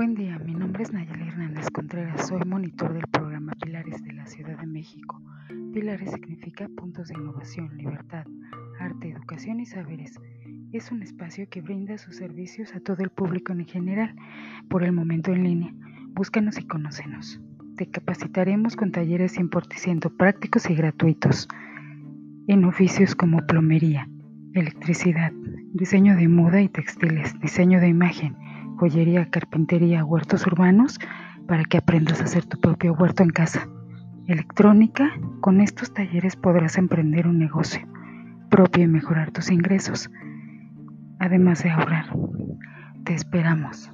Buen día, mi nombre es Nayeli Hernández Contreras, soy monitor del programa Pilares de la Ciudad de México. Pilares significa puntos de innovación, libertad, arte, educación y saberes. Es un espacio que brinda sus servicios a todo el público en general, por el momento en línea. Búscanos y conócenos. Te capacitaremos con talleres 100% prácticos y gratuitos en oficios como plomería, electricidad, diseño de moda y textiles, diseño de imagen, joyería, carpintería, huertos urbanos, para que aprendas a hacer tu propio huerto en casa. Electrónica, con estos talleres podrás emprender un negocio propio y mejorar tus ingresos, además de ahorrar. Te esperamos.